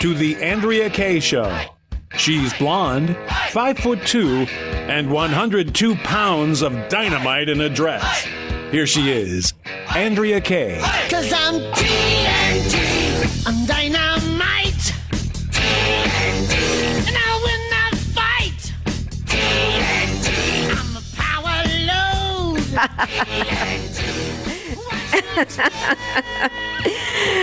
to the Andrea Kaye Show. She's blonde, five foot two, and 102 pounds of dynamite in a dress. Here she is, Andrea Kaye. Cause I'm TNT. I'm dynamite. TNT. And I win that fight. TNT. I'm a power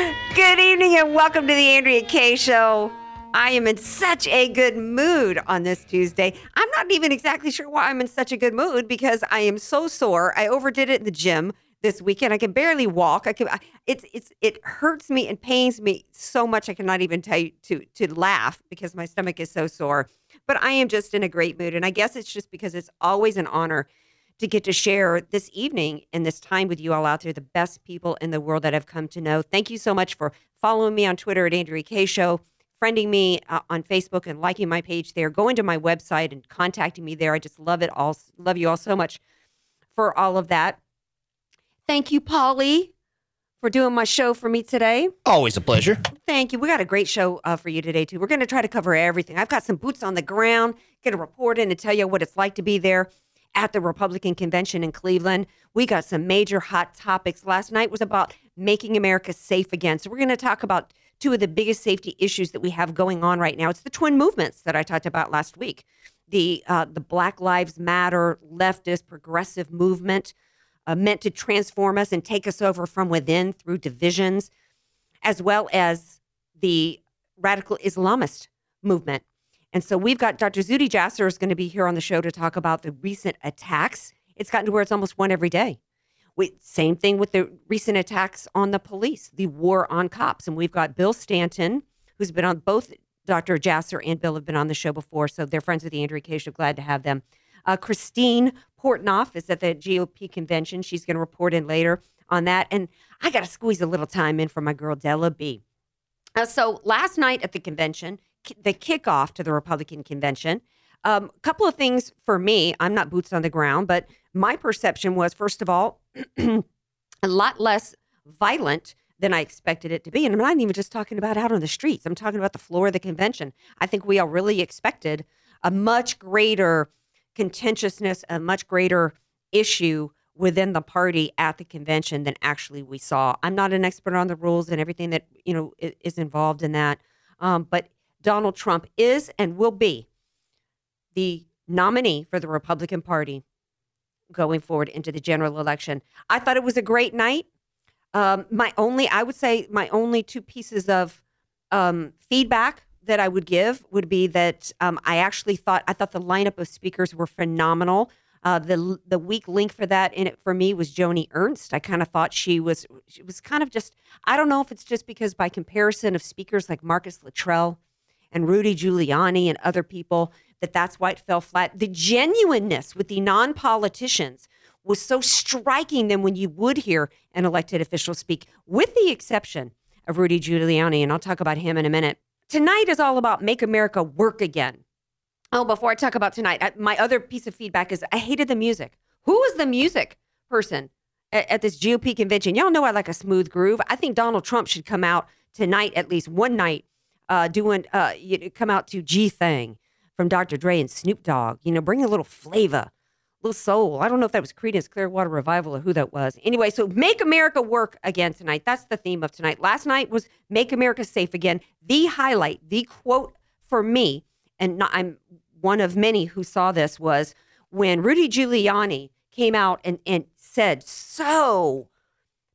load. Good evening and welcome to the Andrea Kaye Show. I am in such a good mood on this Tuesday. I'm not even exactly sure why I'm in such a good mood because I am so sore. I overdid it in the gym this weekend. I can barely walk. I can. It's it's it hurts me and pains me so much. I cannot even tell you to to laugh because my stomach is so sore. But I am just in a great mood, and I guess it's just because it's always an honor to get to share this evening and this time with you all out there, the best people in the world that I've come to know. Thank you so much for following me on Twitter at Andrea Kaye Show friending me uh, on Facebook and liking my page there, going to my website and contacting me there. I just love it all. Love you all so much for all of that. Thank you, Polly, for doing my show for me today. Always a pleasure. Thank you. We got a great show uh, for you today, too. We're going to try to cover everything. I've got some boots on the ground, going to report in and tell you what it's like to be there at the Republican convention in Cleveland. We got some major hot topics. Last night was about making America safe again. So we're going to talk about two of the biggest safety issues that we have going on right now. It's the twin movements that I talked about last week. The uh, the Black Lives Matter leftist progressive movement uh, meant to transform us and take us over from within through divisions, as well as the radical Islamist movement. And so we've got Dr. Zuhdi Jasser is going to be here on the show to talk about the recent attacks. It's gotten to where it's almost one every day. We, same thing with the recent attacks on the police, the war on cops. And we've got Bill Stanton, who's been on both Dr. Jasser and Bill have been on the show before. So they're friends with the Andrea Kaye Show. Glad to have them. Uh, Christine Portnoff is at the GOP convention. She's going to report in later on that. And I got to squeeze a little time in for my girl, Della B. Uh, so last night at the convention, the kickoff to the Republican convention, a um, couple of things for me. I'm not boots on the ground, but my perception was, first of all, a lot less violent than I expected it to be. And I'm not even just talking about out on the streets, I'm talking about the floor of the convention. I think we all really expected a much greater contentiousness, a much greater issue within the party at the convention than actually we saw. I'm not an expert on the rules and everything that you know is involved in that, um, but Donald Trump is and will be the nominee for the Republican Party going forward into the general election. I thought it was a great night. Um, my only, I would say, my only two pieces of um, feedback that I would give would be that um, I actually thought I thought the lineup of speakers were phenomenal. Uh, the the weak link for that in it for me was Joni Ernst. I kind of thought she was she was kind of just I don't know if it's just because by comparison of speakers like Marcus Luttrell and Rudy Giuliani and other people that that's why it fell flat. The genuineness with the non politicians was so striking than when you would hear an elected official speak, with the exception of Rudy Giuliani. And I'll talk about him in a minute. Tonight is all about make America work again. Oh, before I talk about tonight, my other piece of feedback is I hated the music. Who was the music person at, at this GOP convention? Y'all know I like a smooth groove. I think Donald Trump should come out tonight, at least one night, uh, doing uh, you come out to G Thing from Dr. Dre and Snoop Dogg. You know, bring a little flavor, little soul. I don't know if that was Creedence Clearwater Revival or who that was. Anyway, so make America work again tonight. That's the theme of tonight. Last night was make America safe again. The highlight, the quote for me, and not, I'm one of many who saw this was when Rudy Giuliani came out and, and said so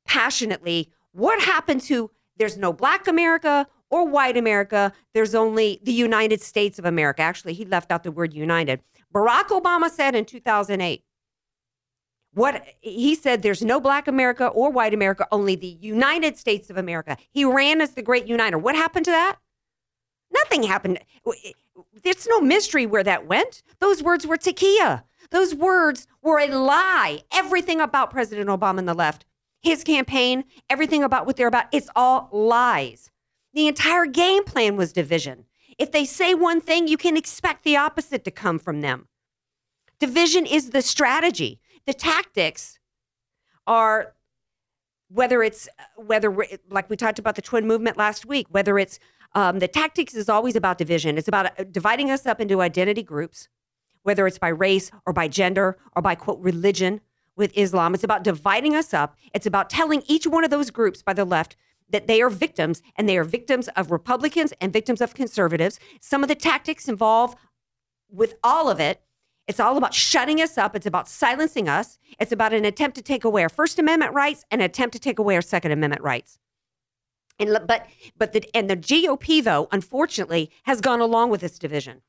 passionately, what happened to there's no black America or white America. There's only the United States of America. Actually, he left out the word united. Barack Obama said in 2008, what he said there's no black America or white America, only the United States of America. He ran as the great uniter. What happened to that? Nothing happened. Eh, there's no mystery where that went. Those words were tequila. Those words were a lie. Everything about President Obama and the left, his campaign, everything about what they're about, it's all lies. The entire game plan was division. If they say one thing, you can expect the opposite to come from them. Division is the strategy. The tactics are whether it's whether like we talked about the twin movement last week, whether it's Um, the tactics is always about division. It's about uh, dividing us up into identity groups, whether it's by race or by gender or by quote religion with Islam. It's about dividing us up. It's about telling each one of those groups by the left that they are victims and they are victims of Republicans and victims of conservatives. Some of the tactics involved with all of it. It's all about shutting us up. It's about silencing us. It's about an attempt to take away our First Amendment rights and an attempt to take away our Second Amendment rights. And but but the and the GOP though, unfortunately, has gone along with this division.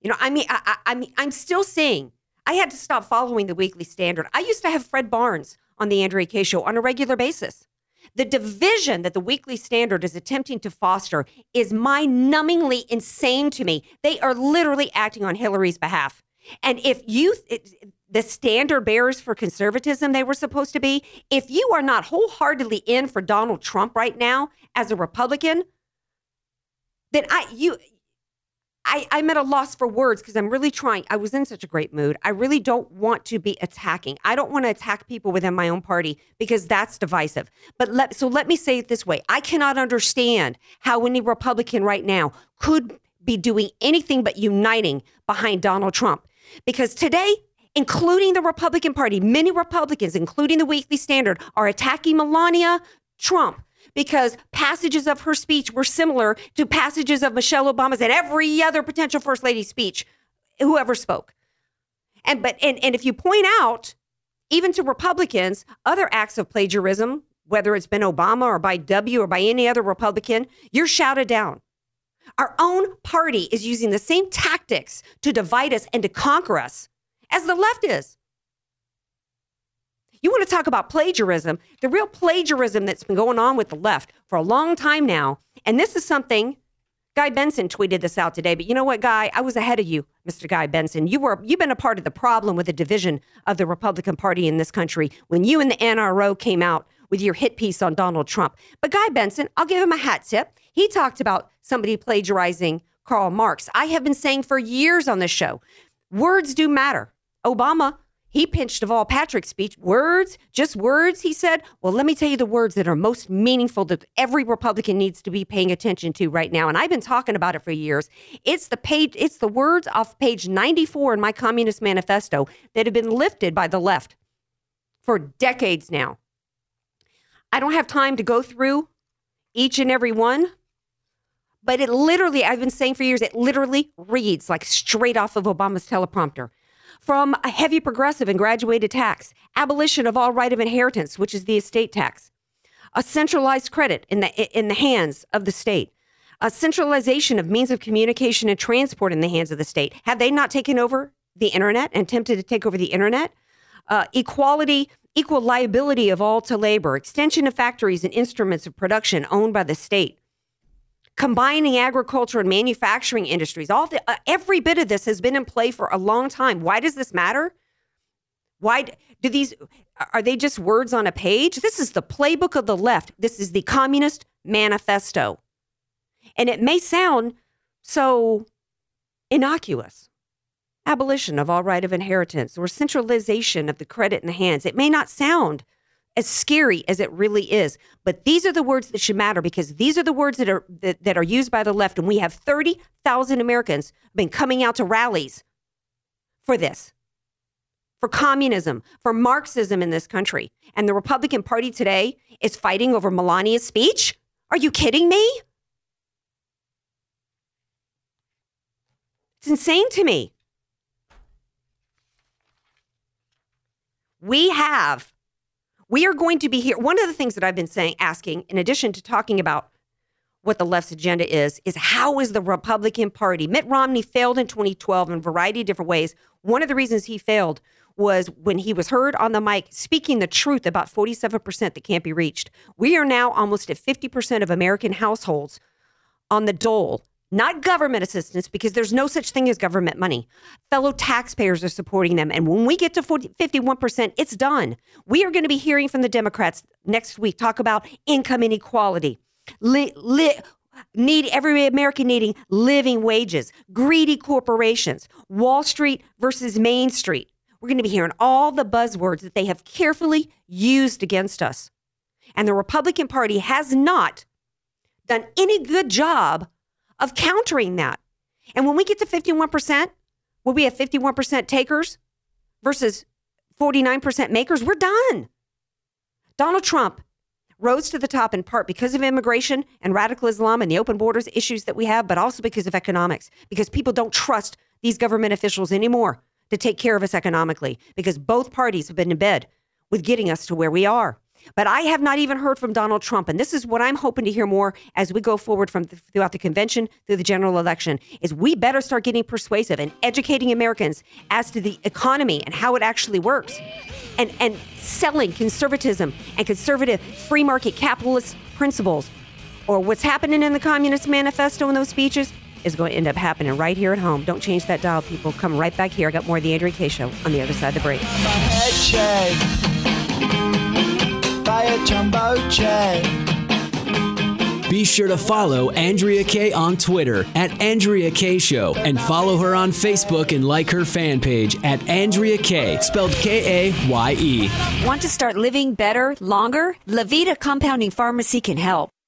You know, I mean, I, I, I mean, I'm still seeing. I had to stop following the Weekly Standard. I used to have Fred Barnes on the Andrea Kaye show on a regular basis. The division that the Weekly Standard is attempting to foster is mind numbingly insane to me. They are literally acting on Hillary's behalf. And if you, the standard bearers for conservatism they were supposed to be, if you are not wholeheartedly in for Donald Trump right now as a Republican, then I, you, I, I'm at a loss for words because I'm really trying. I was in such a great mood. I really don't want to be attacking. I don't want to attack people within my own party because that's divisive. But let so let me say it this way: I cannot understand how any Republican right now could be doing anything but uniting behind Donald Trump. Because today, including the Republican Party, many Republicans, including the Weekly Standard, are attacking Melania Trump because passages of her speech were similar to passages of Michelle Obama's and every other potential first lady speech, whoever spoke. And but and, and if you point out, even to Republicans, other acts of plagiarism, whether it's been Obama or by W or by any other Republican, you're shouted down. Our own party is using the same tactics to divide us and to conquer us as the left is. You want to talk about plagiarism, the real plagiarism that's been going on with the left for a long time now. And this is something Guy Benson tweeted this out today, but you know what, Guy? I was ahead of you, Mr. Guy Benson. You were you've been a part of the problem with the division of the Republican Party in this country when you and the NRO came out with your hit piece on Donald Trump. But Guy Benson, I'll give him a hat tip. He talked about somebody plagiarizing Karl Marx. I have been saying for years on this show, words do matter. Obama he pinched Deval Patrick's speech. Words, just words, he said. Well, let me tell you the words that are most meaningful that every Republican needs to be paying attention to right now. And I've been talking about it for years. It's the page, it's the words off page 94 in my Communist Manifesto that have been lifted by the left for decades now. I don't have time to go through each and every one, but it literally, I've been saying for years, it literally reads like straight off of Obama's teleprompter from a heavy progressive and graduated tax, abolition of all right of inheritance, which is the estate tax, a centralized credit in the in the hands of the state, a centralization of means of communication and transport in the hands of the state. Have they not taken over the internet and attempted to take over the internet? Uh, equality, equal liability of all to labor, extension of factories and instruments of production owned by the state combining agriculture and manufacturing industries. All the, uh, every bit of this has been in play for a long time. Why does this matter? Why do these are they just words on a page? This is the playbook of the left. This is the communist manifesto. And it may sound so innocuous. Abolition of all right of inheritance or centralization of the credit in the hands. It may not sound as scary as it really is. But these are the words that should matter because these are the words that are that, that are used by the left. And we have 30,000 Americans been coming out to rallies for this, for communism, for Marxism in this country. And the Republican Party today is fighting over Melania's speech? Are you kidding me? It's insane to me. We have we are going to be here. One of the things that I've been saying, asking, in addition to talking about what the left's agenda is, is how is the Republican Party? Mitt Romney failed in 2012 in a variety of different ways. One of the reasons he failed was when he was heard on the mic speaking the truth about 47% that can't be reached. We are now almost at 50% of American households on the dole not government assistance, because there's no such thing as government money. Fellow taxpayers are supporting them. And when we get to 40, 51%, it's done. We are going to be hearing from the Democrats next week talk about income inequality. Li- li- need every American needing living wages, greedy corporations, Wall Street versus Main Street. We're going to be hearing all the buzzwords that they have carefully used against us. And the Republican Party has not done any good job of countering that. And when we get to 51%, will we have 51% takers versus 49% makers? We're done. Donald Trump rose to the top in part because of immigration and radical Islam and the open borders issues that we have, but also because of economics, because people don't trust these government officials anymore to take care of us economically, because both parties have been in bed with getting us to where we are. But I have not even heard from Donald Trump, and this is what I'm hoping to hear more as we go forward from the, throughout the convention through the general election. Is we better start getting persuasive and educating Americans as to the economy and how it actually works, and and selling conservatism and conservative free market capitalist principles, or what's happening in the Communist Manifesto in those speeches is going to end up happening right here at home. Don't change that dial, people. Come right back here. I got more of the Andrea Kaye Show on the other side of the break. Head a jumbo jet. Be sure to follow Andrea Kaye on Twitter at Andrea Kaye Show and follow her on Facebook and like her fan page at Andrea Kaye, spelled K A Y E. Want to start living better, longer? Levita Compounding Pharmacy can help.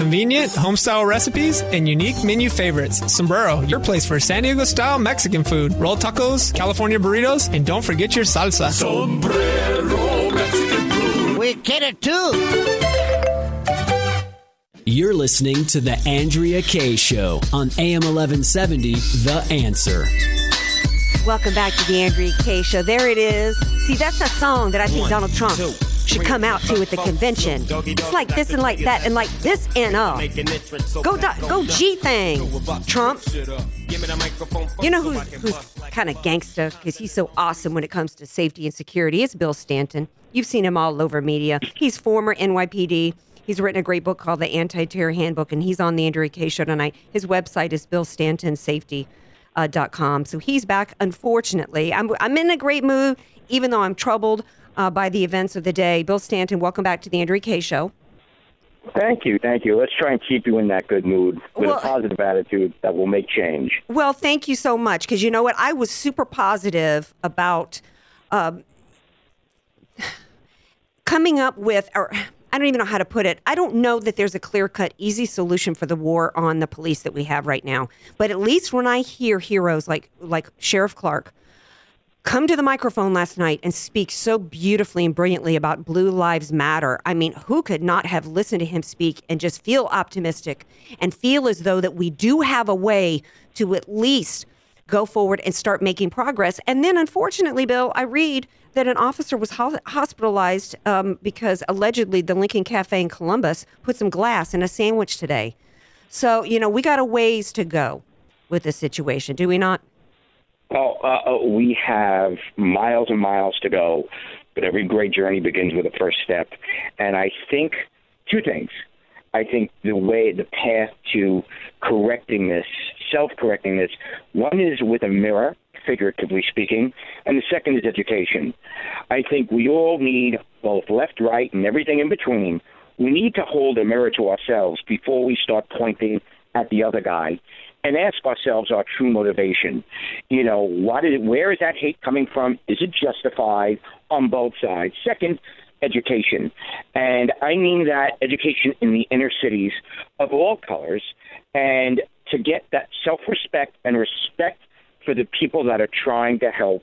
Convenient, home-style recipes, and unique menu favorites. Sombrero, your place for San Diego-style Mexican food. Roll tacos, California burritos, and don't forget your salsa. Sombrero Mexican food. We get it too. You're listening to The Andrea Kaye Show on AM 1170, The Answer. Welcome back to the Andrea Kaye Show. There it is. See, that's a song that I think Donald Trump should come out to at the convention. It's like this and like that and like this and uh. Go go G thing, Trump. You know who's who's kind of gangster because he's so awesome when it comes to safety and security. It's Bill Stanton. You've seen him all over media. He's former NYPD. He's written a great book called The Anti-Terror Handbook, and he's on the Andrea Kaye Show tonight. His website is Bill Stanton Safety uh. So he's back. Unfortunately, I'm I'm in a great mood, even though I'm troubled uh, by the events of the day. Bill Stanton, welcome back to the Andrea Kaye Show. Thank you, thank you. Let's try and keep you in that good mood with Well- a positive attitude that will make change. Well, thank you so much because you know what? I was super positive about um, coming up with, or I don't even know how to put it. I don't know that there's a clear cut, easy solution for the war on the police that we have right now. But at least when I hear heroes like like Sheriff Clarke come to the microphone last night and speak so beautifully and brilliantly about Blue Lives Matter. I mean, who could not have listened to him speak and just feel optimistic and feel as though that we do have a way to at least go forward and start making progress? And then, unfortunately, Bill, I read that an officer was ho- hospitalized um, because allegedly the Lincoln Cafe in Columbus put some glass in a sandwich today. So, you know, we got a ways to go with this situation, do we not? Uh, uh, we have miles and miles to go, but every great journey begins with a first step. And I think two things. I think the way, the path to correcting this, self correcting this, one is with a mirror, figuratively speaking, and the second is education. I think we all need both left, right, and everything in between. We need to hold a mirror to ourselves before we start pointing at the other guy and ask ourselves our true motivation. You know, what is, where is that hate coming from? Is it justified on both sides? Second, education. And I mean that education in the inner cities of all colors and to get that self respect and respect for the people that are trying to help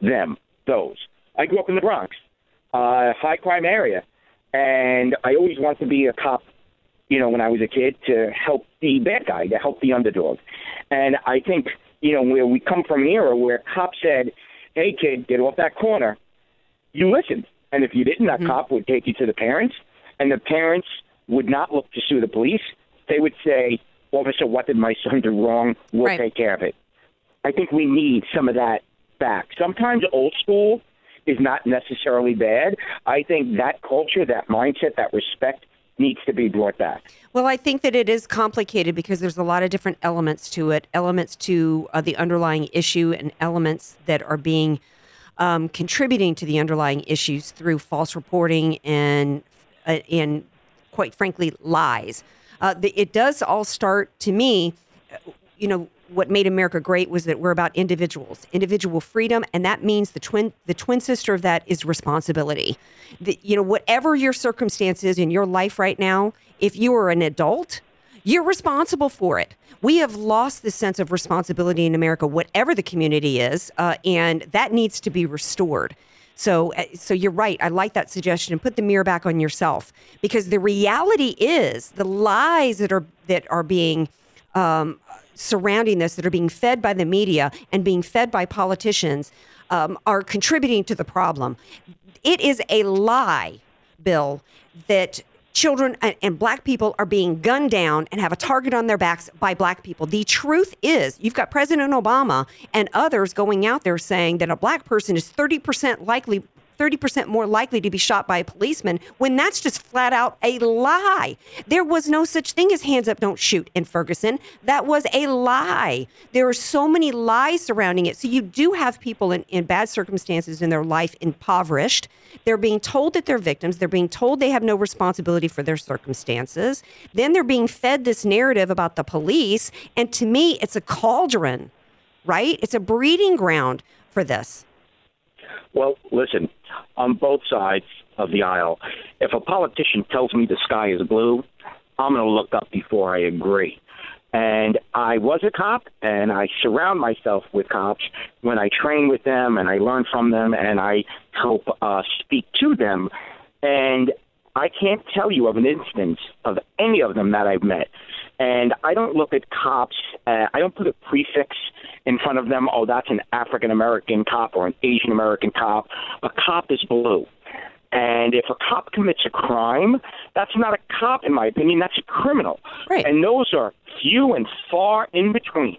them, those. I grew up in the Bronx, uh, high crime area, and I always wanted to be a cop you know, when I was a kid to help the bad guy, to help the underdog. And I think, you know, where we come from an era where cops said, hey, kid, get off that corner, you listened. And if you didn't, that Mm-hmm. cop would take you to the parents, and the parents would not look to sue the police. They would say, officer, what did my son do wrong? We'll Right. take care of it. I think we need some of that back. Sometimes old school is not necessarily bad. I think that culture, that mindset, that respect needs to be brought back. Well, I think that it is complicated because there's a lot of different elements to it, elements to uh, the underlying issue, and elements that are being um, contributing to the underlying issues through false reporting and uh, and quite frankly lies. Uh, the, it does all start to me. uh, You know what made America great was that we're about individuals, individual freedom, and that means the twin the twin sister of that is responsibility. The, you know whatever your circumstances in your life right now, if you are an adult, you're responsible for it. We have lost the sense of responsibility in America, whatever the community is, uh, and that needs to be restored. So, uh, so you're right. I like that suggestion. And Put the mirror back on yourself because the reality is the lies that are that are being um, surrounding this, that are being fed by the media and being fed by politicians, um, are contributing to the problem. It is a lie, Bill, that children and, and black people are being gunned down and have a target on their backs by black people. The truth is, you've got President Obama and others going out there saying that a black person is 30% likely 30% more likely to be shot by a policeman when that's just flat out a lie. There was no such thing as hands up, don't shoot in Ferguson. That was a lie. There are so many lies surrounding it. So you do have people in, in bad circumstances in their life impoverished. They're being told that they're victims. They're being told they have no responsibility for their circumstances. Then they're being fed this narrative about the police. And to me, it's a cauldron, right? It's a breeding ground for this. Well, listen, on both sides of the aisle, if a politician tells me the sky is blue, I'm going to look up before I agree. And I was a cop, and I surround myself with cops when I train with them, and I learn from them, and I help uh, speak to them. And I can't tell you of an instance of any of them that I've met. And I don't look at cops, uh, I don't put a prefix in front of them, oh, that's an African American cop or an Asian American cop. A cop is blue. And if a cop commits a crime, that's not a cop, in my opinion. That's a criminal. Right. And those are few and far in between.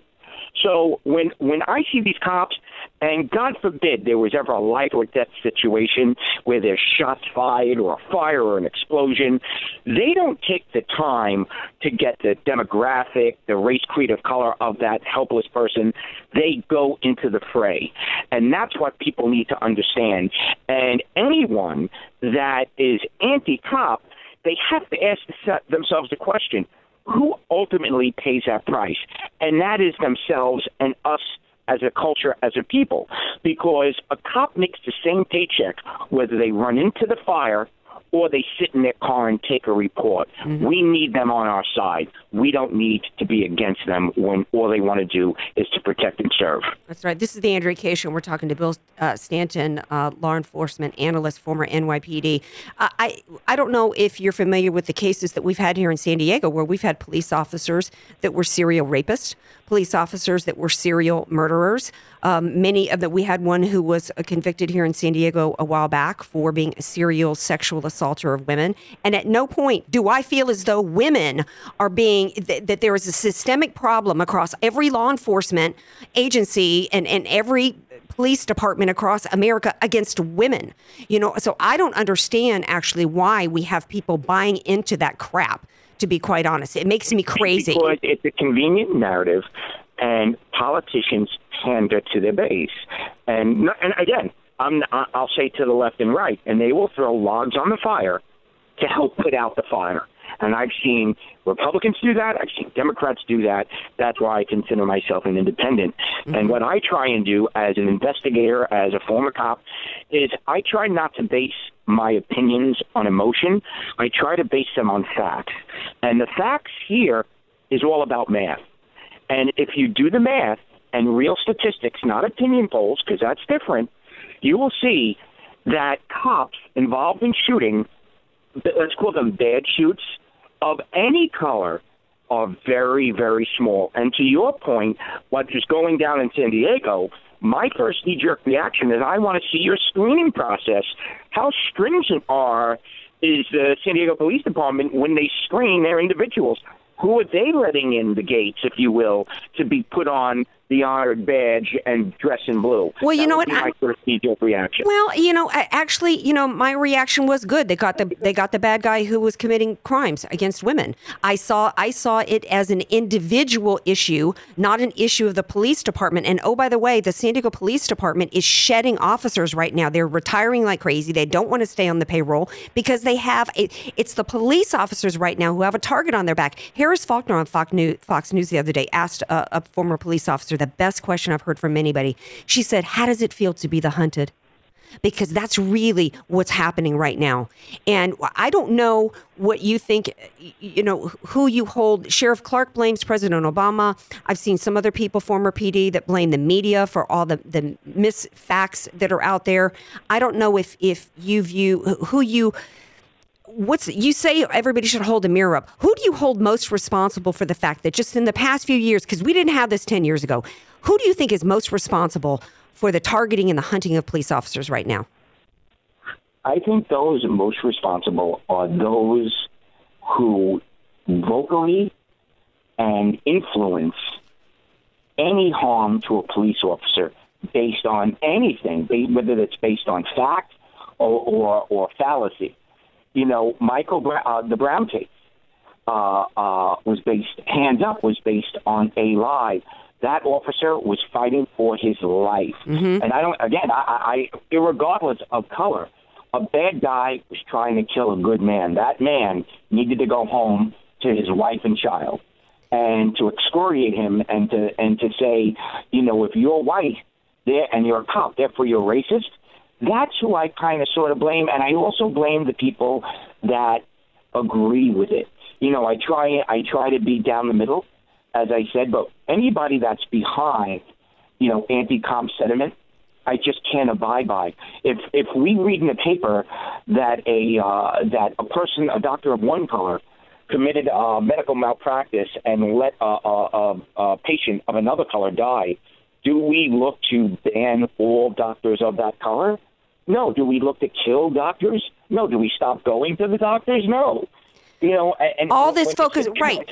So when when I see these cops, and God forbid there was ever a life or death situation where there's shots fired or a fire or an explosion, they don't take the time to get the demographic, the race, creed, of color of that helpless person. They go into the fray, and that's what people need to understand. And anyone that is anti-cop, they have to ask themselves the question who ultimately pays that price? And that is themselves and us as a culture, as a people. Because a cop makes the same paycheck whether they run into the fire or they sit in their car and take a report. We need them on our side. We don't need to be against them when all they want to do is to protect and serve. That's right. This is the Andrea Kaye. Show. We're talking to Bill uh, Stanton, uh, law enforcement analyst, former NYPD. Uh, I I don't know if you're familiar with the cases that we've had here in San Diego, where we've had police officers that were serial rapists, police officers that were serial murderers. Um, many of them. We had one who was uh, convicted here in San Diego a while back for being a serial sexual assaulter of women. And at no point do I feel as though women are being th- that there is a systemic problem across every law enforcement agency and, and every police department across America against women. You know, so I don't understand actually why we have people buying into that crap. To be quite honest, it makes me crazy. Because it's a convenient narrative, and politicians pander to their base. And and again, I'm I'll say to the left and right, and they will throw logs on the fire to help put out the fire. And I've seen Republicans do that. I've seen Democrats do that. That's why I consider myself an independent. Mm-hmm. And what I try and do as an investigator, as a former cop, is I try not to base my opinions on emotion. I try to base them on facts. And the facts here is all about math. And if you do the math and real statistics, not opinion polls, because that's different, you will see that cops involved in shooting, let's call them bad shoots, of any color are very, very small. And to your point, what is going down in San Diego, my first knee jerk reaction is I want to see your screening process. How stringent are is the San Diego Police Department when they screen their individuals? Who are they letting in the gates, if you will, to be put on the honored badge and dress in blue. Well, you that know what? My first knee-jerk reaction. Well, you know, I- actually, you know, my reaction was good. They got the they got the bad guy who was committing crimes against women. I saw I saw it as an individual issue, not an issue of the police department. And oh, by the way, the San Diego Police Department is shedding officers right now. They're retiring like crazy. They don't want to stay on the payroll because they have a, it's the police officers right now who have a target on their back. Harris Faulkner on Fox News, Fox News the other day asked a, a former police officer the best question I've heard from anybody. She said, "How does it feel to be the hunted?" because that's really what's happening right now. And I don't know what you think, you know, who you hold. Sheriff Clarke blames President Obama. I've seen some other people, former PD, that blame the media for all the, the misfacts that are out there. I don't know if, if you view who you. What's you say everybody should hold a mirror up? Who do you hold most responsible for the fact that just in the past few years, because we didn't have this 10 years ago, who do you think is most responsible for the targeting and the hunting of police officers right now? I think those most responsible are those who vocally and influence any harm to a police officer based on anything, whether it's based on fact or, or, or fallacy. You know, Michael, Bra- uh, the Brown case uh, uh, was based, hands up, was based on a lie. That officer was fighting for his life. And I don't, again, I, I, I, regardless of color, a bad guy was trying to kill a good man. That man needed to go home to his wife and child. And to excoriate him and to and to say, you know, if you're white there and you're a cop, therefore you're racist, that's who I kind of sort of blame. And I also blame the people that agree with it. You know, I try I try to be down the middle, as I said, but anybody that's behind, you know, anti-comp sentiment, I just can't abide by. If if we read in the paper that a uh, that a person, a doctor of one color, committed uh, medical malpractice and let a, a, a, a patient of another color die, do we look to ban all doctors of that color? No. Do we look to kill doctors? No. Do we stop going to the doctors? No. You know, and, All this focus, right?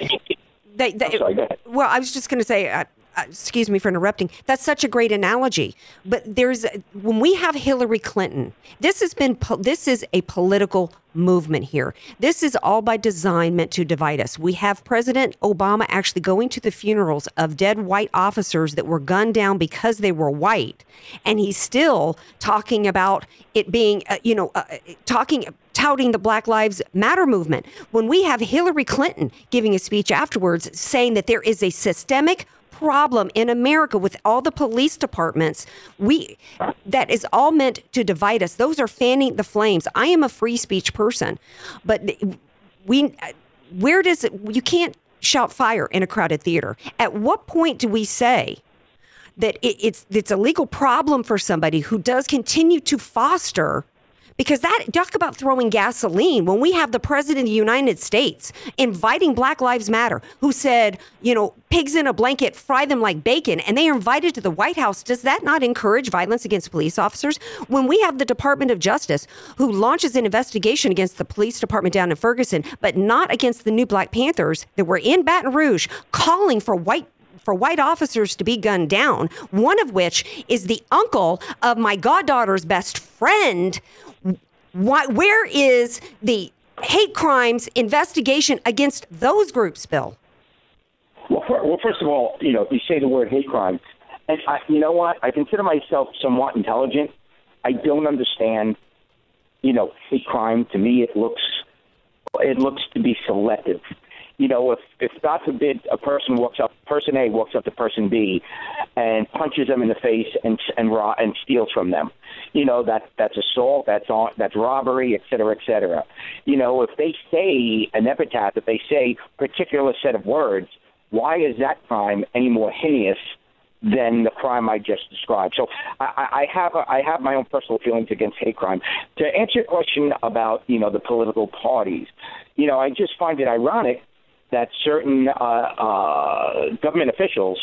They, they, sorry. Well, I was just going to say, uh, excuse me for interrupting. That's such a great analogy. But there's when we have Hillary Clinton, this has been this is a political movement here. This is all by design meant to divide us. We have President Obama actually going to the funerals of dead white officers that were gunned down because they were white, and he's still talking about it being, uh, you know, uh, talking touting the Black Lives Matter movement. When we have Hillary Clinton giving a speech afterwards saying that there is a systemic problem in America with all the police departments, we that is all meant to divide us. Those are fanning the flames. I am a free speech person, but we where does it you can't shout fire in a crowded theater. At what point do we say that it, it's it's a legal problem for somebody who does continue to foster because that talk about throwing gasoline when we have the president of the United States inviting Black Lives Matter, who said, you know, pigs in a blanket, fry them like bacon, and they are invited to the White House. Does that not encourage violence against police officers? When we have the Department of Justice who launches an investigation against the police department down in Ferguson, but not against the new Black Panthers that were in Baton Rouge, calling for white for white officers to be gunned down, one of which is the uncle of my goddaughter's best friend. Why, where is the hate crimes investigation against those groups, Bill? Well, fir- well, first of all, you know, you say the word hate crime, and I, you know what? I consider myself somewhat intelligent. I don't understand, you know, hate crime. To me, it looks it looks to be selective. You know, if if God forbid a person walks up, person A walks up to person B, and punches them in the face and and ro- and steals from them, you know that that's assault, that's on, that's robbery, et cetera, et cetera. You know, if they say an epitaph, if they say particular set of words, why is that crime any more heinous than the crime I just described. So I, I have a, I have my own personal feelings against hate crime. To answer your question about you know the political parties, you know I just find it ironic that certain uh, uh, government officials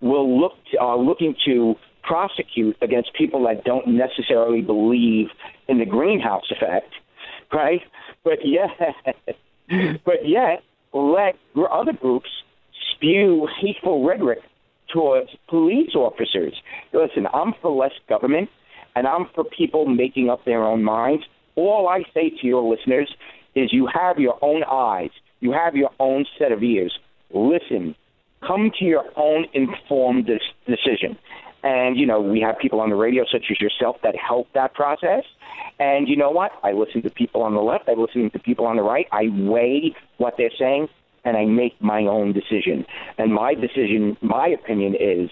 will look to, are looking to prosecute against people that don't necessarily believe in the greenhouse effect, right? But yet, but yet let other groups spew hateful rhetoric towards police officers. Listen, I'm for less government, and I'm for people making up their own minds. All I say to your listeners is you have your own eyes, you have your own set of ears. Listen, come to your own informed decision. And, you know, we have people on the radio, such as yourself, that help that process. And you know what? I listen to people on the left, I listen to people on the right. I weigh what they're saying, and I make my own decision. And my decision, my opinion is,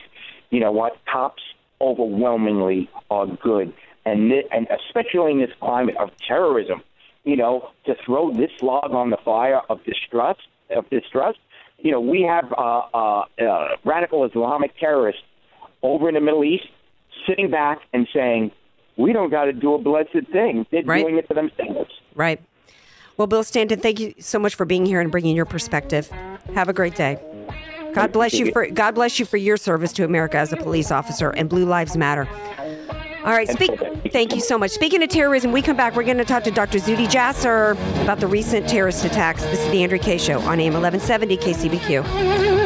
you know what? Cops overwhelmingly are good. And, th- and especially in this climate of terrorism, you know, to throw this log on the fire of distrust, of distrust, you know, we have uh, uh, uh, radical Islamic terrorists over in the Middle East sitting back and saying, we don't got to do a blessed thing. They're right. doing it to themselves. Right. Well, Bill Stanton, thank you so much for being here and bringing your perspective. Have a great day. God bless you for God bless you for your service to America as a police officer and Blue Lives Matter. All right, speak, thank you so much. Speaking of terrorism, we come back. We're going to talk to Dr. Zuhdi Jasser about the recent terrorist attacks. This is the Andrea Kaye Show on AM 1170 KCBQ.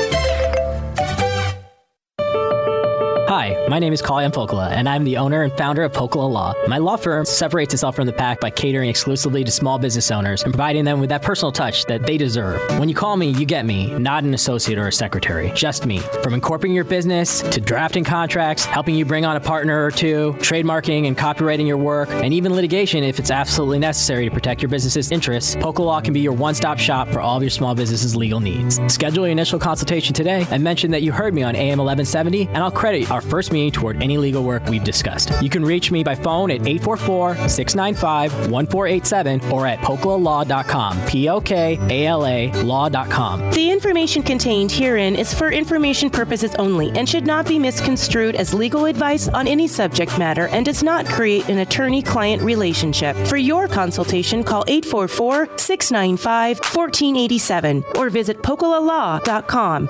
My name is Kalian Pokala, and I'm the owner and founder of Pokala Law. My law firm separates itself from the pack by catering exclusively to small business owners and providing them with that personal touch that they deserve. When you call me, you get me, not an associate or a secretary, just me. From incorporating your business to drafting contracts, helping you bring on a partner or two, trademarking and copywriting your work, and even litigation if it's absolutely necessary to protect your business's interests, Pokala Law can be your one stop shop for all of your small business's legal needs. Schedule your initial consultation today and mention that you heard me on AM 1170, and I'll credit our first meeting toward any legal work we've discussed. You can reach me by phone at 844 695 1487 or at pokalalaw.com. P O K A L A law.com. The information contained herein is for information purposes only and should not be misconstrued as legal advice on any subject matter and does not create an attorney client relationship. For your consultation, call 844 695 1487 or visit pokalalaw.com.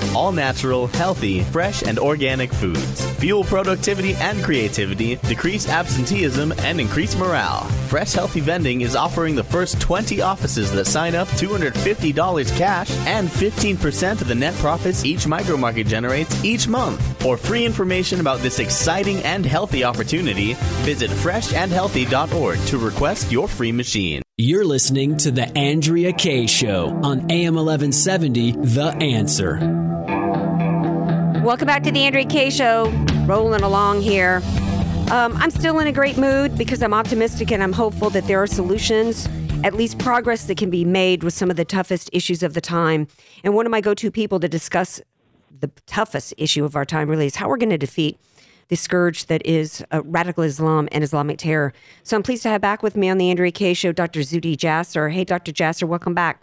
all natural, healthy, fresh, and organic foods. Fuel productivity and creativity, decrease absenteeism, and increase morale. Fresh Healthy Vending is offering the first 20 offices that sign up $250 cash and 15% of the net profits each micro market generates each month. For free information about this exciting and healthy opportunity, visit freshandhealthy.org to request your free machine. You're listening to The Andrea Kaye Show on AM 1170, The Answer. Welcome back to the Andrea Kaye Show. Rolling along here. Um, I'm still in a great mood because I'm optimistic and I'm hopeful that there are solutions, at least progress that can be made with some of the toughest issues of the time. And one of my go to people to discuss the toughest issue of our time really is how we're going to defeat the scourge that is uh, radical Islam and Islamic terror. So I'm pleased to have back with me on the Andrea Kaye Show Dr. Zuhdi Jasser. Hey, Dr. Jasser, welcome back.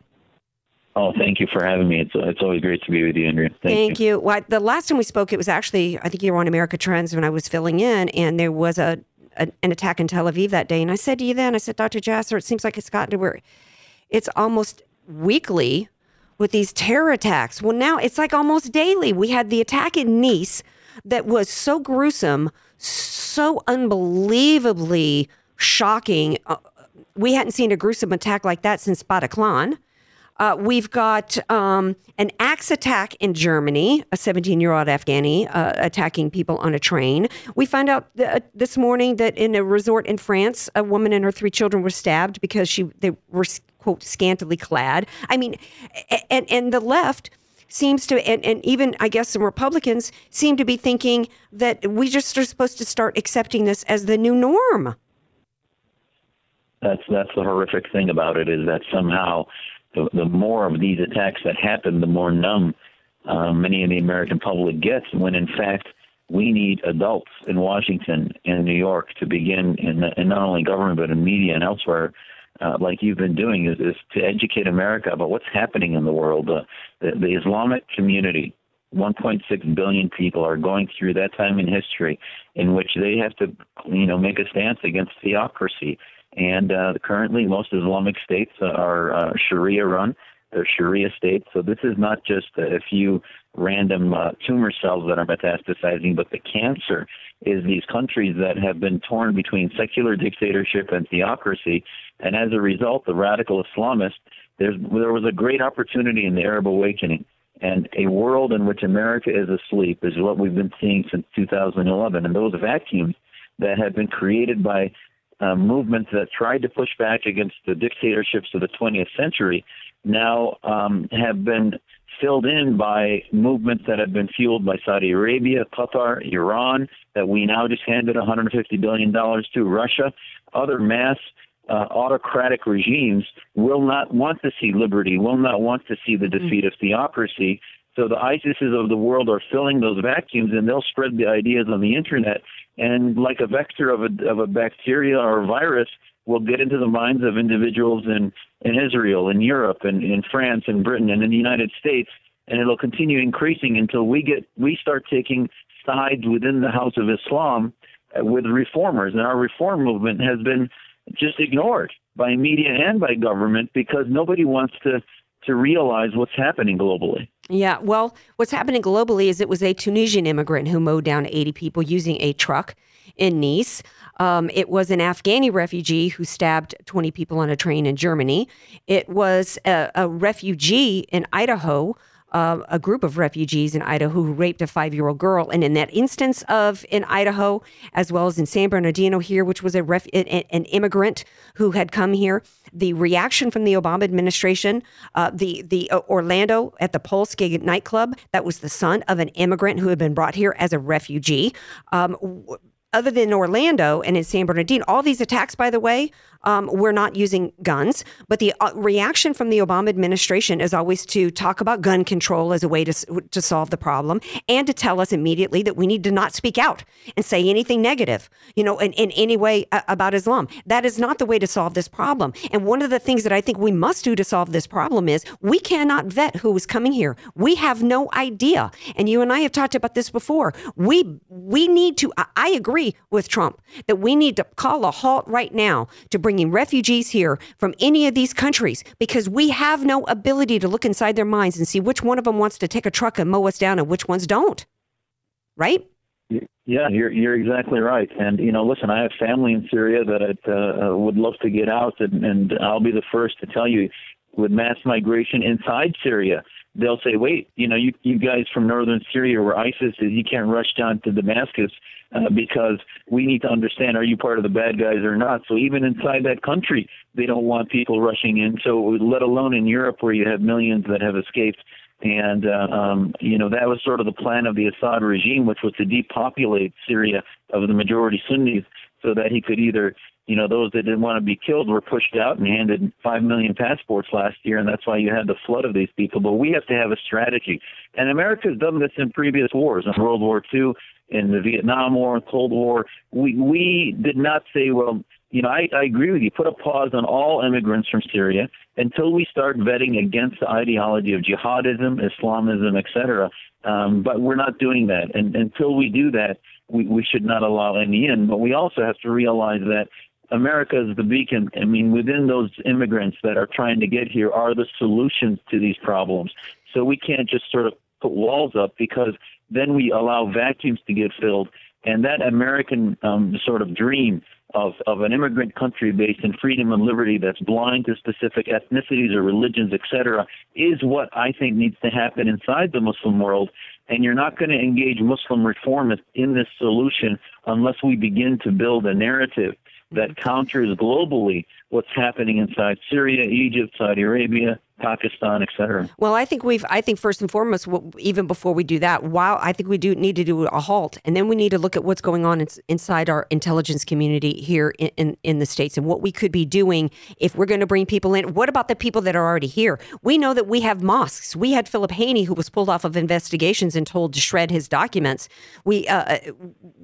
Oh, thank you for having me. It's it's always great to be with you, Andrea. Thank, Thank you. you. Well, the last time we spoke, it was actually I think you were on America Trends when I was filling in, and there was a, a an attack in Tel Aviv that day. And I said to you then, I said, Dr. Jasser, it seems like it's gotten to where it's almost weekly with these terror attacks. Well, now it's like almost daily. We had the attack in Nice that was so gruesome, so unbelievably shocking. Uh, we hadn't seen a gruesome attack like that since Bataclan. Uh, we've got um, an axe attack in Germany, a 17 year old Afghani uh, attacking people on a train. We find out th- uh, this morning that in a resort in France, a woman and her three children were stabbed because she they were, quote, scantily clad. I mean, and, and the left seems to, and, and even I guess some Republicans seem to be thinking that we just are supposed to start accepting this as the new norm. That's that's the horrific thing about it is that somehow the, the more of these attacks that happen, the more numb uh, many of the American public gets. When in fact, we need adults in Washington and New York to begin in, in not only government but in media and elsewhere. Uh, like you've been doing, is, is to educate America about what's happening in the world. Uh, the, the Islamic community 1.6 billion people are going through that time in history in which they have to, you know, make a stance against theocracy. And uh, currently, most Islamic states are uh, Sharia run. They're Sharia states. So this is not just a few random uh, tumor cells that are metastasizing, but the cancer is these countries that have been torn between secular dictatorship and theocracy. And as a result, the radical Islamists, there was a great opportunity in the Arab awakening. And a world in which America is asleep is what we've been seeing since 2011. And those vacuums that have been created by uh, movements that tried to push back against the dictatorships of the 20th century now um, have been filled in by movements that have been fueled by Saudi Arabia, Qatar, Iran, that we now just handed $150 billion to, Russia, other mass uh, autocratic regimes will not want to see liberty, will not want to see the defeat of theocracy. So the ISISes of the world are filling those vacuums, and they'll spread the ideas on the internet. And like a vector of a of a bacteria or a virus will get into the minds of individuals in in Israel, in Europe, and in France, and Britain, and in the United States, and it'll continue increasing until we get we start taking sides within the House of Islam uh, with reformers, and our reform movement has been just ignored by media and by government because nobody wants to to realize what's happening globally. Yeah, well, what's happening globally is it was a Tunisian immigrant who mowed down 80 people using a truck in Nice. Um, it was an Afghani refugee who stabbed 20 people on a train in Germany. It was a, a refugee in Idaho uh, a group of refugees in Idaho who raped a five year old girl. And in that instance of in Idaho, as well as in San Bernardino here, which was a ref, an, an immigrant who had come here, the reaction from the Obama administration, uh, the the uh, Orlando at the Pulse gig nightclub, that was the son of an immigrant who had been brought here as a refugee. Um, other than Orlando and in San Bernardino, all these attacks, by the way, um, we're not using guns. But the uh, reaction from the Obama administration is always to talk about gun control as a way to, to solve the problem and to tell us immediately that we need to not speak out and say anything negative, you know, in, in any way uh, about Islam. That is not the way to solve this problem. And one of the things that I think we must do to solve this problem is we cannot vet who is coming here. We have no idea. And you and I have talked about this before. We we need to. I agree with Trump that we need to call a halt right now to bringing refugees here from any of these countries because we have no ability to look inside their minds and see which one of them wants to take a truck and mow us down and which ones don't. Right? Yeah, you're you're exactly right. And you know, listen, I have family in Syria that I uh, would love to get out, and, and I'll be the first to tell you, with mass migration inside Syria, they'll say, "Wait, you know, you you guys from northern Syria where ISIS is, you can't rush down to Damascus uh, because we need to understand are you part of the bad guys or not. So even inside that country, they don't want people rushing in. So let alone in Europe where you have millions that have escaped. And uh, um, you know that was sort of the plan of the Assad regime, which was to depopulate Syria of the majority Sunnis, so that he could either you know, those that didn't want to be killed were pushed out and handed 5 million passports last year, and that's why you had the flood of these people. But we have to have a strategy. And America's done this in previous wars, in World War II, in the Vietnam War, Cold War. We, we did not say, well, you know, I, I agree with you. Put a pause on all immigrants from Syria until we start vetting against the ideology of jihadism, Islamism, etc. Um, but we're not doing that. And until we do that, we, we should not allow any in. But we also have to realize that America is the beacon. I mean, within those immigrants that are trying to get here are the solutions to these problems. So we can't just sort of put walls up because then we allow vacuums to get filled. And that American um, sort of dream of, of an immigrant country based in freedom and liberty that's blind to specific ethnicities or religions, et cetera, is what I think needs to happen inside the Muslim world. And you're not going to engage Muslim reformists in this solution unless we begin to build a narrative that counters globally what's happening inside Syria, Egypt, Saudi Arabia, Pakistan, etc. Well, I think we've. I think first and foremost, even before we do that, while I think we do need to do a halt, and then we need to look at what's going on in, inside our intelligence community here in, in, in the states and what we could be doing if we're going to bring people in. What about the people that are already here? We know that we have mosques. We had Philip Haney, who was pulled off of investigations and told to shred his documents. We uh, uh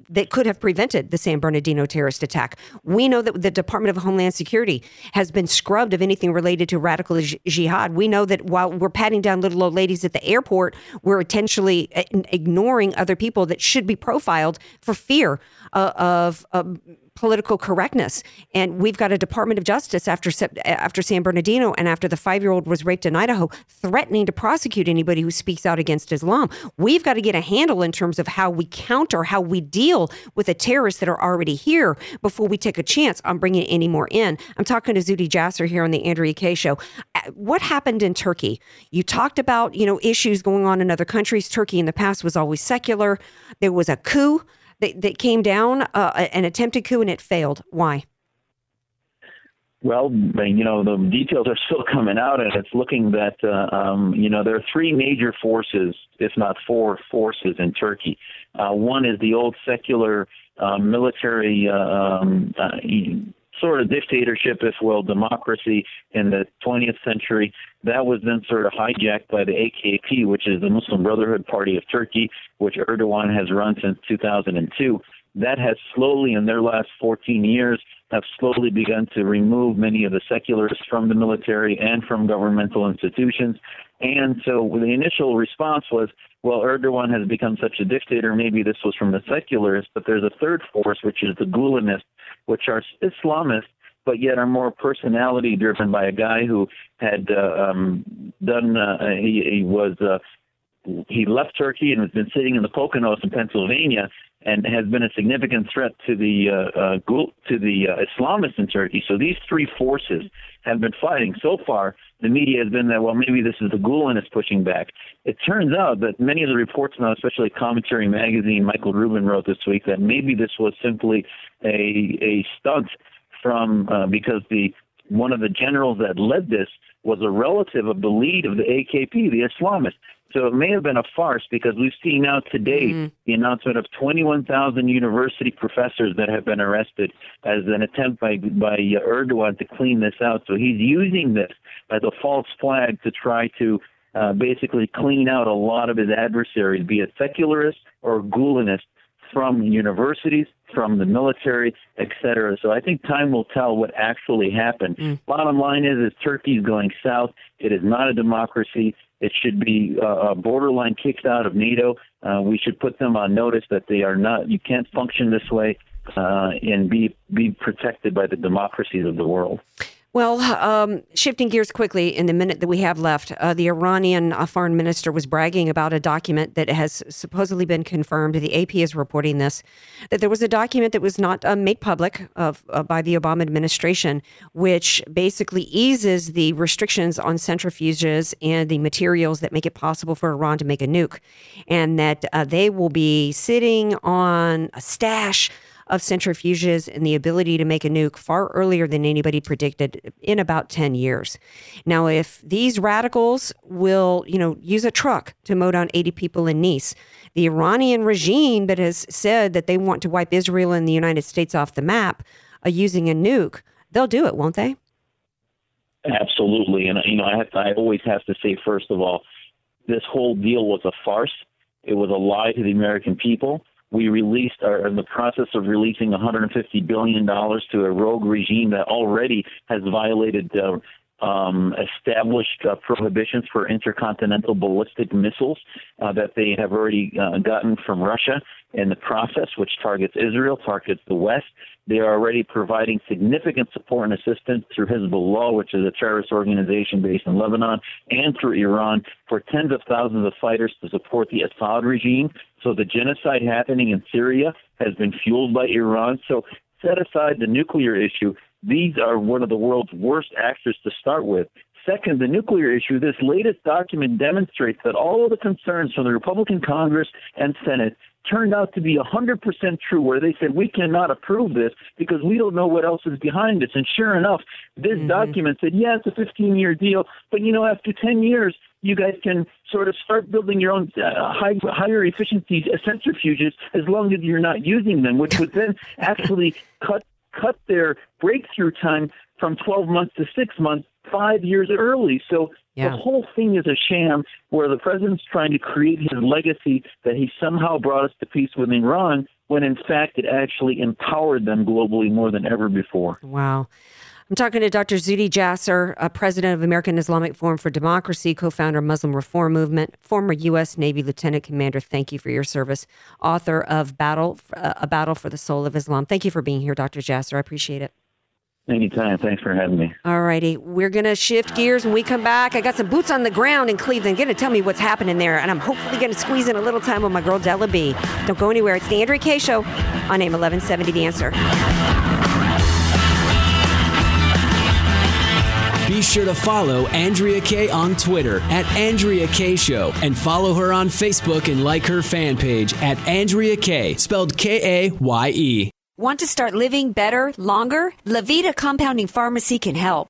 that could have prevented the San Bernardino terrorist attack. We know that the Department of Homeland Security has been scrubbed of anything related to radical jihad. We know that while we're patting down little old ladies at the airport, we're intentionally uh, ignoring other people that should be profiled for fear uh, of. of political correctness. And we've got a Department of Justice after after San Bernardino and after the five year old was raped in Idaho, threatening to prosecute anybody who speaks out against Islam. We've got to get a handle in terms of how we counter, how we deal with the terrorists that are already here before we take a chance on bringing any more in. I'm talking to Zuhdi Jasser here on the Andrea Kaye Show. Uh, what happened in Turkey? You talked about you know issues going on in other countries. Turkey in the past was always secular. There was a coup that, that came down, uh, an attempted coup, and it failed. Why? Well, you know, the details are still coming out, and it's looking that, uh, um, you know, there are three major forces, if not four forces in Turkey. Uh, one is the old secular uh, military uh, um, uh, sort of dictatorship, if will, democracy in the 20th century. That was then sort of hijacked by the AKP, which is the Muslim Brotherhood Party of Turkey, which Erdogan has run since 2002. That has slowly, in their last 14 years, have slowly begun to remove many of the secularists from the military and from governmental institutions. And so the initial response was, well, Erdogan has become such a dictator. Maybe this was from the secularists, but there's a third force, which is the Gulenists, which are Islamists, but yet are more personality driven by a guy who had uh, um, done. Uh, he, he was uh, he left Turkey and has been sitting in the Poconos in Pennsylvania and has been a significant threat to the uh, uh, to the uh, Islamists in Turkey. So these three forces have been fighting. So far, the media has been that well, maybe this is the Gulen is pushing back. It turns out that many of the reports now, especially Commentary Magazine, Michael Rubin wrote this week that maybe this was simply a a stunt from uh, because the one of the generals that led this was a relative of the lead of the AKP, the Islamists. So it may have been a farce because we've seen now today mm. the announcement of 21,000 university professors that have been arrested as an attempt by by Erdogan to clean this out. So he's using this as a false flag to try to uh, basically clean out a lot of his adversaries, be it secularists or Gulenists, from universities, from the military, etc. So I think time will tell what actually happened. Mm. Bottom line is, is Turkey is going south. It is not a democracy. It should be uh, borderline kicked out of NATO. Uh, we should put them on notice that they are not. You can't function this way uh, and be be protected by the democracies of the world. Well, um, shifting gears quickly in the minute that we have left, uh, the Iranian uh, foreign minister was bragging about a document that has supposedly been confirmed. The AP is reporting this that there was a document that was not uh, made public of, uh, by the Obama administration, which basically eases the restrictions on centrifuges and the materials that make it possible for Iran to make a nuke, and that uh, they will be sitting on a stash of centrifuges and the ability to make a nuke far earlier than anybody predicted in about 10 years. Now, if these radicals will, you know, use a truck to mow down 80 people in Nice, the Iranian regime that has said that they want to wipe Israel and the United States off the map uh, using a nuke, they'll do it, won't they? Absolutely. And, you know, I, have to, I always have to say, first of all, this whole deal was a farce. It was a lie to the American people we released are in the process of releasing 150 billion dollars to a rogue regime that already has violated uh, um, established uh, prohibitions for intercontinental ballistic missiles uh, that they have already uh, gotten from Russia in the process, which targets Israel, targets the West. They are already providing significant support and assistance through Hezbollah, which is a terrorist organization based in Lebanon, and through Iran for tens of thousands of fighters to support the Assad regime. So the genocide happening in Syria has been fueled by Iran. So set aside the nuclear issue these are one of the world's worst actors to start with. Second, the nuclear issue. This latest document demonstrates that all of the concerns from the Republican Congress and Senate turned out to be 100% true, where they said, we cannot approve this because we don't know what else is behind this. And sure enough, this mm-hmm. document said, yeah, it's a 15 year deal, but you know, after 10 years, you guys can sort of start building your own uh, high, higher efficiency centrifuges as long as you're not using them, which would then actually cut cut their breakthrough time from 12 months to six months five years early. So yeah. the whole thing is a sham where the president's trying to create his legacy that he somehow brought us to peace with Iran when in fact it actually empowered them globally more than ever before. Wow. I'm talking to Dr. Zuhdi Jasser, uh, president of American Islamic Forum for Democracy, co founder of Muslim Reform Movement, former U.S. Navy Lieutenant Commander. Thank you for your service. Author of Battle, uh, A Battle for the Soul of Islam. Thank you for being here, Dr. Jasser. I appreciate it. Anytime. Thanks for having me. All righty. We're going to shift gears when we come back. I got some boots on the ground in Cleveland. Going to tell me what's happening there. And I'm hopefully going to squeeze in a little time with my girl, Della B. Don't go anywhere. It's the Andrea Kaye Show on AM 1170 The Answer. Be sure to follow Andrea Kaye on Twitter at Andrea Kaye Show and follow her on Facebook and like her fan page at Andrea Kaye, spelled K A Y E. Want to start living better, longer? Levita Compounding Pharmacy can help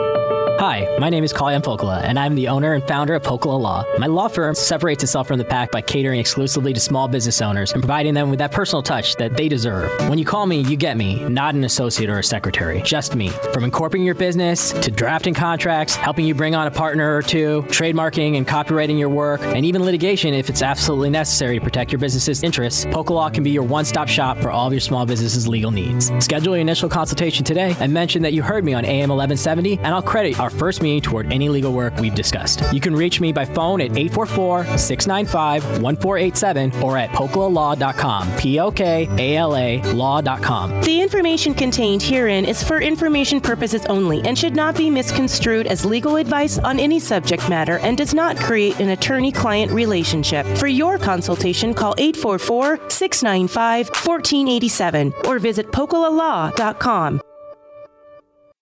Hi, my name is Kalyan Pokala, and I'm the owner and founder of Pokala Law. My law firm separates itself from the pack by catering exclusively to small business owners and providing them with that personal touch that they deserve. When you call me, you get me, not an associate or a secretary, just me. From incorporating your business to drafting contracts, helping you bring on a partner or two, trademarking and copywriting your work, and even litigation if it's absolutely necessary to protect your business's interests, Pokala Law can be your one stop shop for all of your small business's legal needs. Schedule your initial consultation today and mention that you heard me on AM 1170, and I'll credit our first meeting toward any legal work we've discussed. You can reach me by phone at 844 695 1487 or at pokalalaw.com. P O K A L A law.com. The information contained herein is for information purposes only and should not be misconstrued as legal advice on any subject matter and does not create an attorney client relationship. For your consultation, call 844 695 1487 or visit pokalalaw.com.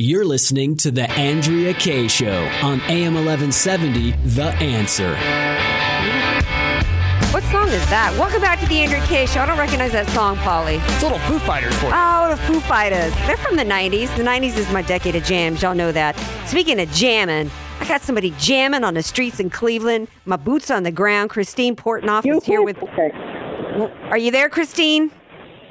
You're listening to The Andrea Kaye Show on AM 1170, The Answer. What song is that? Welcome back to The Andrea Kaye Show. I don't recognize that song, Polly. It's a little Foo Fighters for you. Oh, the Foo Fighters. They're from the 90s. The 90s is my decade of jams. Y'all know that. Speaking of jamming, I got somebody jamming on the streets in Cleveland. My boots on the ground. Christine Portnoff is here with. Are you there, Christine?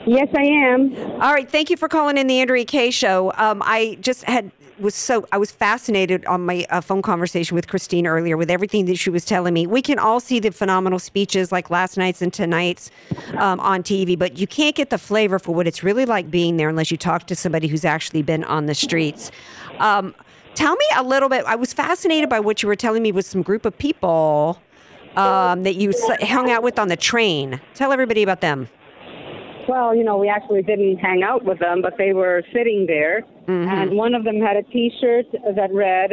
Yes, I am. All right. Thank you for calling in the Andrea Kaye Show. Um, I just had was so I was fascinated on my uh, phone conversation with Christine earlier with everything that she was telling me. We can all see the phenomenal speeches like last night's and tonight's um, on TV, but you can't get the flavor for what it's really like being there unless you talk to somebody who's actually been on the streets. Um, tell me a little bit. I was fascinated by what you were telling me with some group of people um, that you hung out with on the train. Tell everybody about them. Well, you know, we actually didn't hang out with them, but they were sitting there. Mm-hmm. And one of them had a T shirt that read,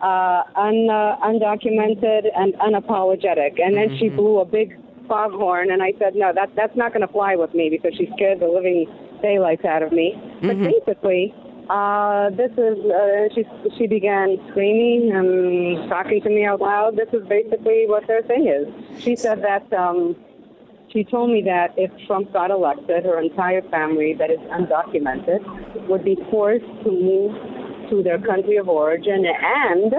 uh, un, uh, undocumented and unapologetic. And then she blew a big foghorn, and I said, no, that that's not going to fly with me because she scared the living daylights out of me. But basically. Uh, this is uh, she. She began screaming and talking to me out loud. This is basically what their thing is. She said that um, she told me that if Trump got elected, her entire family that is undocumented would be forced to move to their country of origin and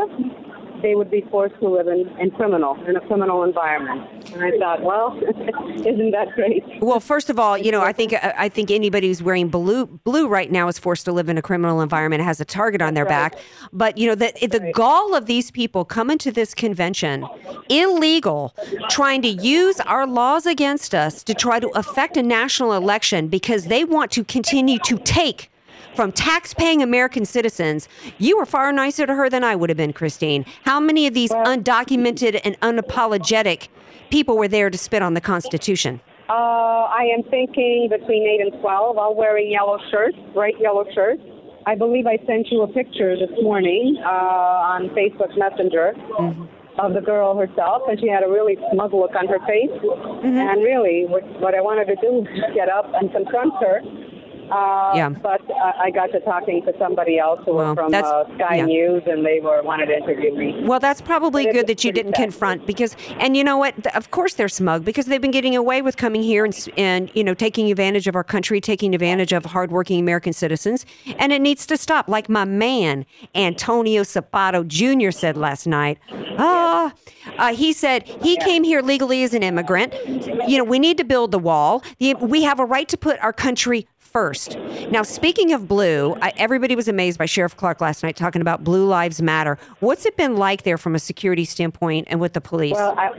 they would be forced to live in, in criminal in a criminal environment. And I thought, well, isn't that great? Well, first of all, you know, I think I think anybody who's wearing blue blue right now is forced to live in a criminal environment, has a target on their back. But you know, the the gall of these people coming to this convention, illegal, trying to use our laws against us to try to affect a national election because they want to continue to take from tax-paying American citizens. You were far nicer to her than I would have been, Christine. How many of these undocumented and unapologetic people were there to spit on the Constitution? Uh, I am thinking between 8 and 12, all wearing yellow shirts, bright yellow shirts. I believe I sent you a picture this morning uh, on Facebook Messenger of the girl herself, and she had a really smug look on her face. And really, what, what I wanted to do was get up and confront her. Uh, Yeah. But uh, I got to talking to somebody else who Well, was from uh, Sky yeah. News, and they were wanted to interview me. Well, that's probably But good that you didn't sad. confront because, and you know what? Of course they're smug because they've been getting away with coming here and, and you know, taking advantage of our country, taking advantage of hardworking American citizens, and it needs to stop. Like my man Antonio Sabato Jr. said last night. Ah, uh, he said he came here legally as an immigrant. You know, we need to build the wall. We have a right to put our country first. Now, speaking of blue, I, everybody was amazed by Sheriff Clarke last night talking about Blue Lives Matter. What's it been like there from a security standpoint and with the police? Well, I,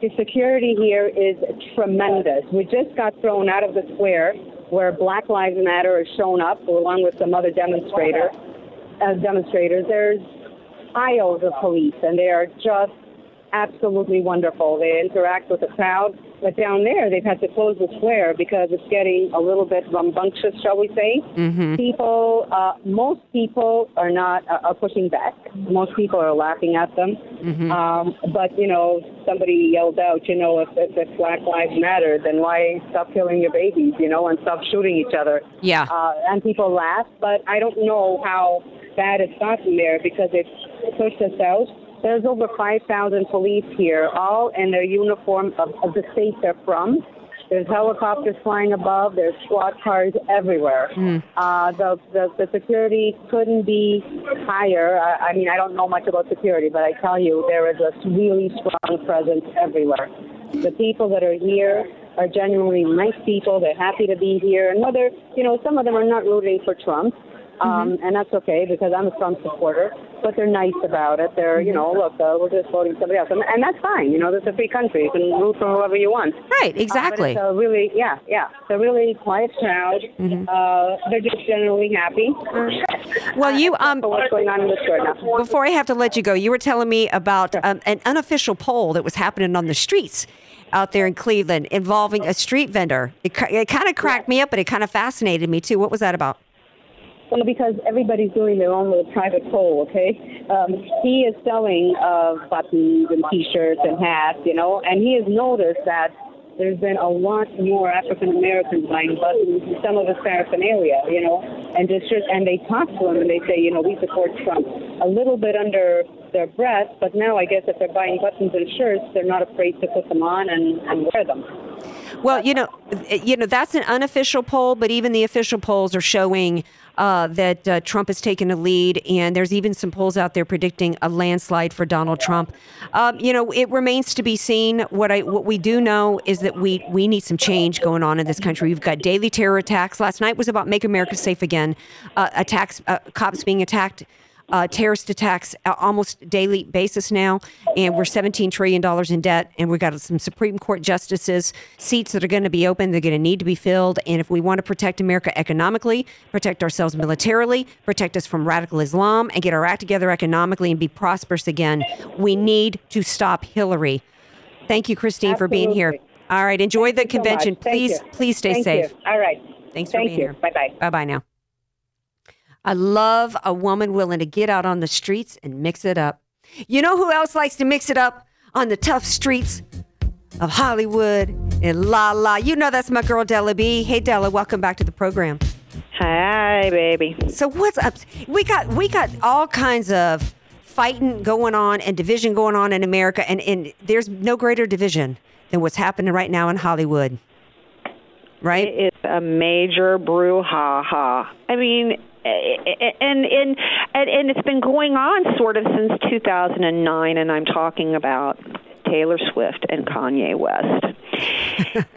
the security here is tremendous. We just got thrown out of the square where Black Lives Matter has shown up along with some other demonstrator, uh, demonstrators. There's piles of police, and they are just absolutely wonderful. They interact with the crowd. But down there, they've had to close the square because it's getting a little bit rambunctious, shall we say? Mm-hmm. People, uh, most people are not uh, are pushing back. Most people are laughing at them. Mm-hmm. Um, but you know, somebody yelled out, you know, if, if, if Black Lives Matter, then why stop killing your babies, you know, and stop shooting each other? Yeah. Uh, and people laugh, but I don't know how bad it's gotten there because it's pushed us out. There's over 5,000 police here, all in their uniform of, of the state they're from. There's helicopters flying above. There's squad cars everywhere. Uh, the, the the security couldn't be higher. I, I mean, I don't know much about security, but I tell you, there is a really strong presence everywhere. The people that are here are genuinely nice people. They're happy to be here, and whether you know, some of them are not rooting for Trump, um, and that's okay because I'm a Trump supporter. But they're nice about it. They're, you know, look, uh, we're just voting somebody else, and, and that's fine. You know, this is a free country. You can root for whoever you want. Right, exactly. Uh, it's a really, yeah, yeah. They're really quiet crowd. Uh, they're just generally happy. Well, you um, what's going on in the store now? Before I have to let you go, you were telling me about um, an unofficial poll that was happening on the streets out there in Cleveland involving a street vendor. It, it kind of cracked me up, but it kind of fascinated me too. What was that about? Well, because everybody's doing their own little private poll, okay? Um, he is selling uh, buttons and T-shirts and hats, you know, and he has noticed that there's been a lot more African Americans buying buttons and some of his paraphernalia, you know, and just and they talk to him and they say, you know, we support Trump, a little bit under their breath, but now I guess if they're buying buttons and shirts, they're not afraid to put them on and, and wear them. Well, you know, you know that's an unofficial poll, but even the official polls are showing uh, that uh, Trump has taken a lead, and there's even some polls out there predicting a landslide for Donald Trump. Um, you know, it remains to be seen. What I what we do know is that we we need some change going on in this country. We've got daily terror attacks. Last night was about make America safe again. Uh, attacks, uh, cops being attacked uh, terrorist attacks uh, almost daily basis now, and we're 17 trillion dollars in debt, and we've got some Supreme Court justices seats that are going to be open. They're going to need to be filled, and if we want to protect America economically, protect ourselves militarily, protect us from radical Islam, and get our act together economically and be prosperous again, we need to stop Hillary. Thank you, Christine, for being here. All right, enjoy the Thank so convention. Thank please, please stay Thank safe. you. All right. Thanks for being you. here. Bye bye. Bye bye now. I love a woman willing to get out on the streets and mix it up. You know who else likes to mix it up on the tough streets of Hollywood and La La? You know that's my girl Della B. Hey Della, welcome back to the program. Hi, baby. So what's up? We got we got all kinds of fighting going on and division going on in America, and, and there's no greater division than what's happening right now in Hollywood. Right? It's a major brouhaha. I mean, and and and it's been going on sort of since 2009, and I'm talking about Taylor Swift and Kanye West.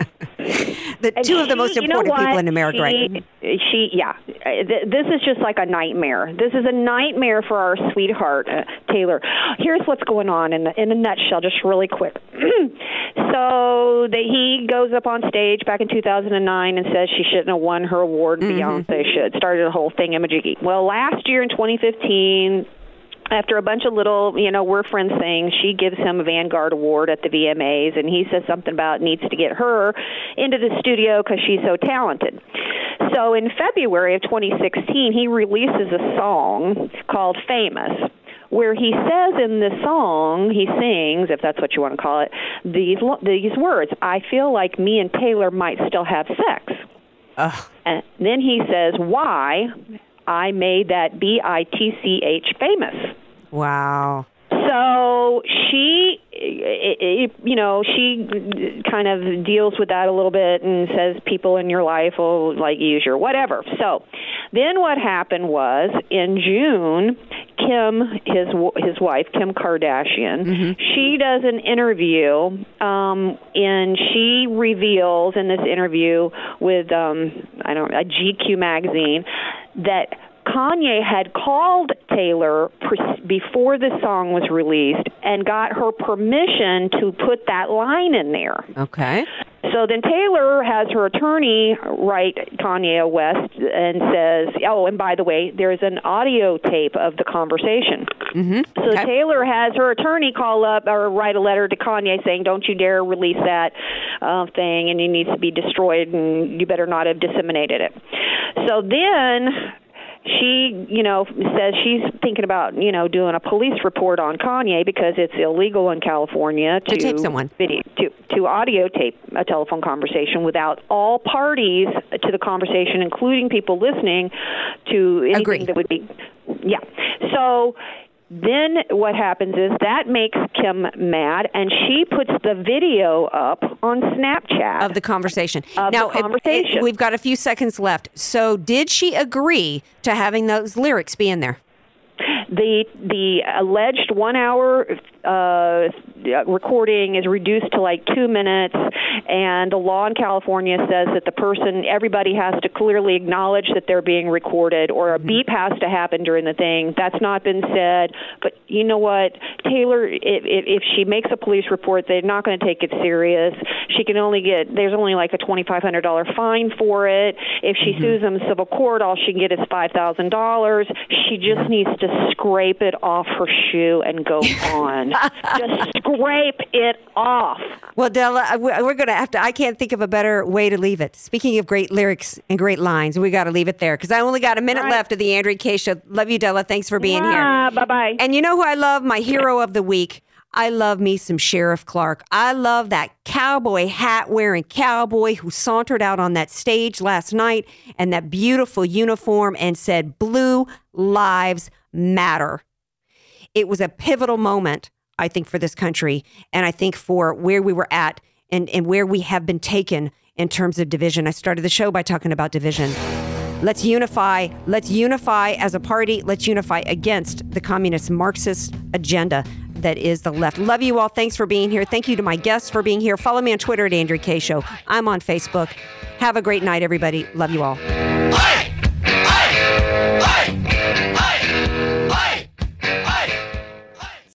the And two of the she- most you know important people in America, right? She- She, yeah. This is just like a nightmare. This is a nightmare for our sweetheart uh, Taylor. Here's what's going on in the, in a nutshell, just really quick. so that he goes up on stage back in 2009 and says she shouldn't have won her award. Beyonce should. Started a whole thing, Imajiggy. Well, last year in 2015 after a bunch of little, you know, we're friends things, she gives him a Vanguard Award at the VMAs, and he says something about needs to get her into the studio because she's so talented. So in February of 2016, he releases a song called Famous. Where he says in the song, he sings, if that's what you want to call it, these these words. I feel like me and Taylor might still have sex. And then he says, "Why I made that B I T C H famous." Wow. So she, i- i- you know, she kind of deals with that a little bit and says people in your life will like use your whatever. So then what happened was in June, Kim, his w- his wife, Kim Kardashian, she does an interview, um, and she reveals in this interview with um, I don't a GQ magazine that Kanye had called Taylor pre- before the song was released and got her permission to put that line in there. Okay. So then Taylor has her attorney write Kanye West and says, "Oh, and by the way, there's an audio tape of the conversation." Mm-hmm. So Taylor has her attorney call up or write a letter to Kanye saying, "Don't you dare release that uh, thing, and it needs to be destroyed, and you better not have disseminated it." So then she, you know, says she's thinking about, you know, doing a police report on Kanye because it's illegal in California to, To tape someone. video to to audio tape a telephone conversation without all parties to the conversation, including people listening to anything Agree. that would be, yeah. So then what happens is that makes Kim mad, and she puts the video up on Snapchat of the conversation. Of now, the it- conversation. it- we've got a few seconds left. So, did she agree to having those lyrics be in there? the the alleged one hour uh, Uh, recording is reduced to like two minutes, and the law in California says that the person, everybody has to clearly acknowledge that they're being recorded, or a mm-hmm. beep has to happen during the thing. That's not been said, but you know what, Taylor, if, if, she makes a police report, they're not going to take it serious. She can only get there's only like a twenty five hundred dollar fine for it. If she mm-hmm. sues them in civil court, all she can get is five thousand dollars. She just needs to scrape it off her shoe and go on. just scrape it off. Well, Della, we- we're going to have to. I can't think of a better way to leave it. Speaking of great lyrics and great lines, we got to leave it there because I only got a minute Right. left of the Andrea Kaye show. Love you, Della. Thanks for being here. Ah, bye bye. And you know who I love? My hero of the week. I love me some Sheriff Clarke. I love that cowboy hat wearing cowboy who sauntered out on that stage last night and that beautiful uniform and said, Blue Lives Matter. It was a pivotal moment, I think, for this country. And I think for where we were at and, and where we have been taken in terms of division. I started the show by talking about division. Let's unify. Let's unify as a party. Let's unify against the communist Marxist agenda that is the left. Love you all. Thanks for being here. Thank you to my guests for being here. Follow me on Twitter at Andrea Kaye Show. I'm on Facebook. Have a great night, everybody. Love you all.